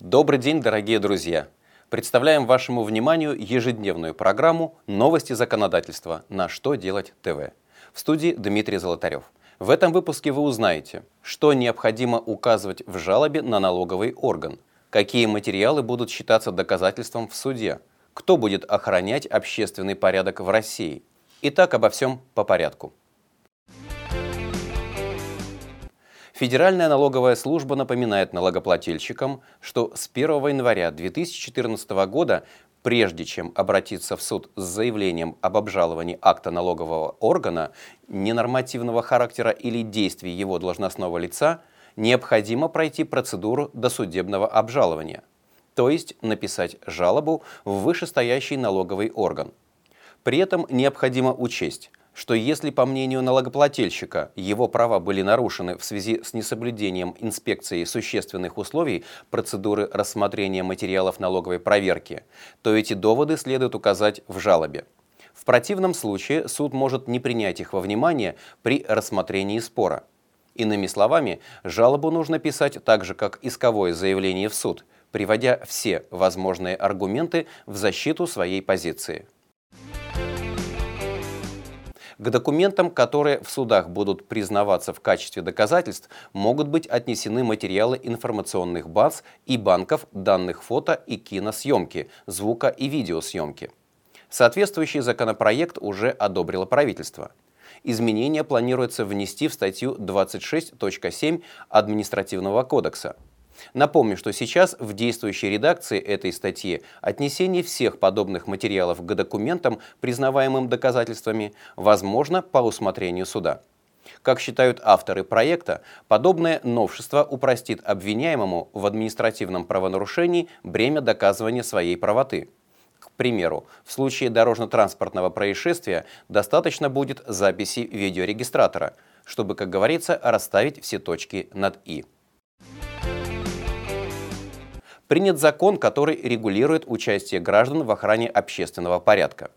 Добрый день, дорогие друзья! Представляем вашему вниманию ежедневную программу «Новости законодательства. На что делать ТВ». В студии Дмитрий Золотарев. В этом выпуске вы узнаете, что необходимо указывать в жалобе на налоговый орган, какие материалы будут считаться доказательством в суде, кто будет охранять общественный порядок в России. Итак, обо всем по порядку. Федеральная налоговая служба напоминает налогоплательщикам, что с 1 января 2014 года, прежде чем обратиться в суд с заявлением об обжаловании акта налогового органа, ненормативного характера или действий его должностного лица, необходимо пройти процедуру досудебного обжалования, то есть написать жалобу в вышестоящий налоговый орган. При этом необходимо учесть, что если, по мнению налогоплательщика, его права были нарушены в связи с несоблюдением инспекции существенных условий процедуры рассмотрения материалов налоговой проверки, то эти доводы следует указать в жалобе. В противном случае суд может не принять их во внимание при рассмотрении спора. Иными словами, жалобу нужно писать так же, как исковое заявление в суд, приводя все возможные аргументы в защиту своей позиции. К документам, которые в судах будут признаваться в качестве доказательств, могут быть отнесены материалы информационных баз и банков данных фото и киносъемки, звука и видеосъемки. Соответствующий законопроект уже одобрило правительство. Изменения планируется внести в статью 26.7 Административного кодекса – Напомню, что сейчас в действующей редакции этой статьи отнесение всех подобных материалов к документам, признаваемым доказательствами, возможно по усмотрению суда. Как считают авторы проекта, подобное новшество упростит обвиняемому в административном правонарушении бремя доказывания своей правоты. К примеру, в случае дорожно-транспортного происшествия достаточно будет записи видеорегистратора, чтобы, как говорится, расставить все точки над «и». Принят закон, который регулирует участие граждан в охране общественного порядка.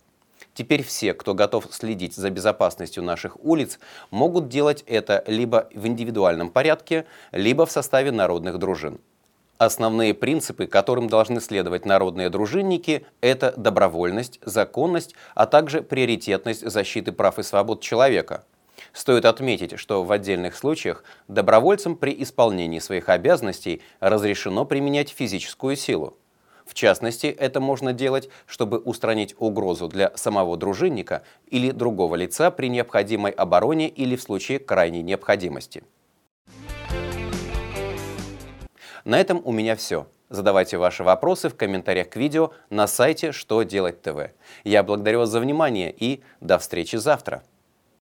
Теперь все, кто готов следить за безопасностью наших улиц, могут делать это либо в индивидуальном порядке, либо в составе народных дружин. Основные принципы, которым должны следовать народные дружинники, это добровольность, законность, а также приоритетность защиты прав и свобод человека – Стоит отметить, что в отдельных случаях добровольцам при исполнении своих обязанностей разрешено применять физическую силу. В частности, это можно делать, чтобы устранить угрозу для самого дружинника или другого лица при необходимой обороне или в случае крайней необходимости. На этом у меня все. Задавайте ваши вопросы в комментариях к видео на сайте «Что делать ТВ». Я благодарю вас за внимание и до встречи завтра.